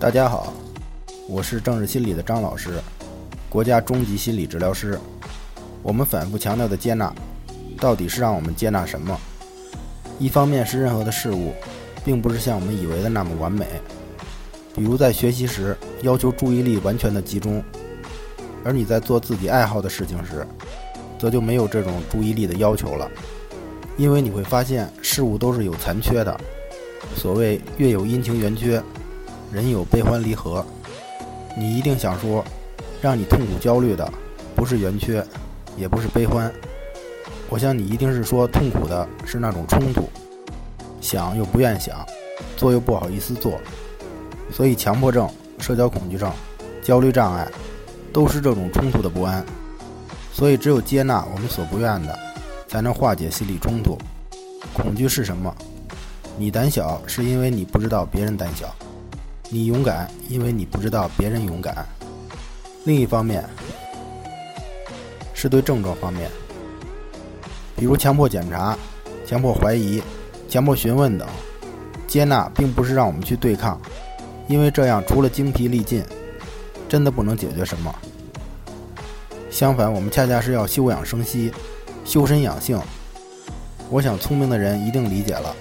大家好，我是政治心理的张老师，国家中级心理治疗师。我们反复强调的接纳，到底是让我们接纳什么？一方面是任何的事物，并不是像我们以为的那么完美。比如在学习时，要求注意力完全的集中，而你在做自己爱好的事情时，则就没有这种注意力的要求了。因为你会发现，事物都是有残缺的。所谓“月有阴晴圆缺”。人有悲欢离合，你一定想说，让你痛苦焦虑的不是圆缺，也不是悲欢。我想你一定是说痛苦的是那种冲突，想又不愿想，做又不好意思做。所以强迫症、社交恐惧症、焦虑障碍，都是这种冲突的不安。所以只有接纳我们所不愿的，才能化解心理冲突。恐惧是什么？你胆小是因为你不知道别人胆小。你勇敢，因为你不知道别人勇敢。另一方面，是对症状方面，比如强迫检查、强迫怀疑、强迫询问等。接纳并不是让我们去对抗，因为这样除了精疲力尽，真的不能解决什么。相反，我们恰恰是要休养生息、修身养性。我想，聪明的人一定理解了。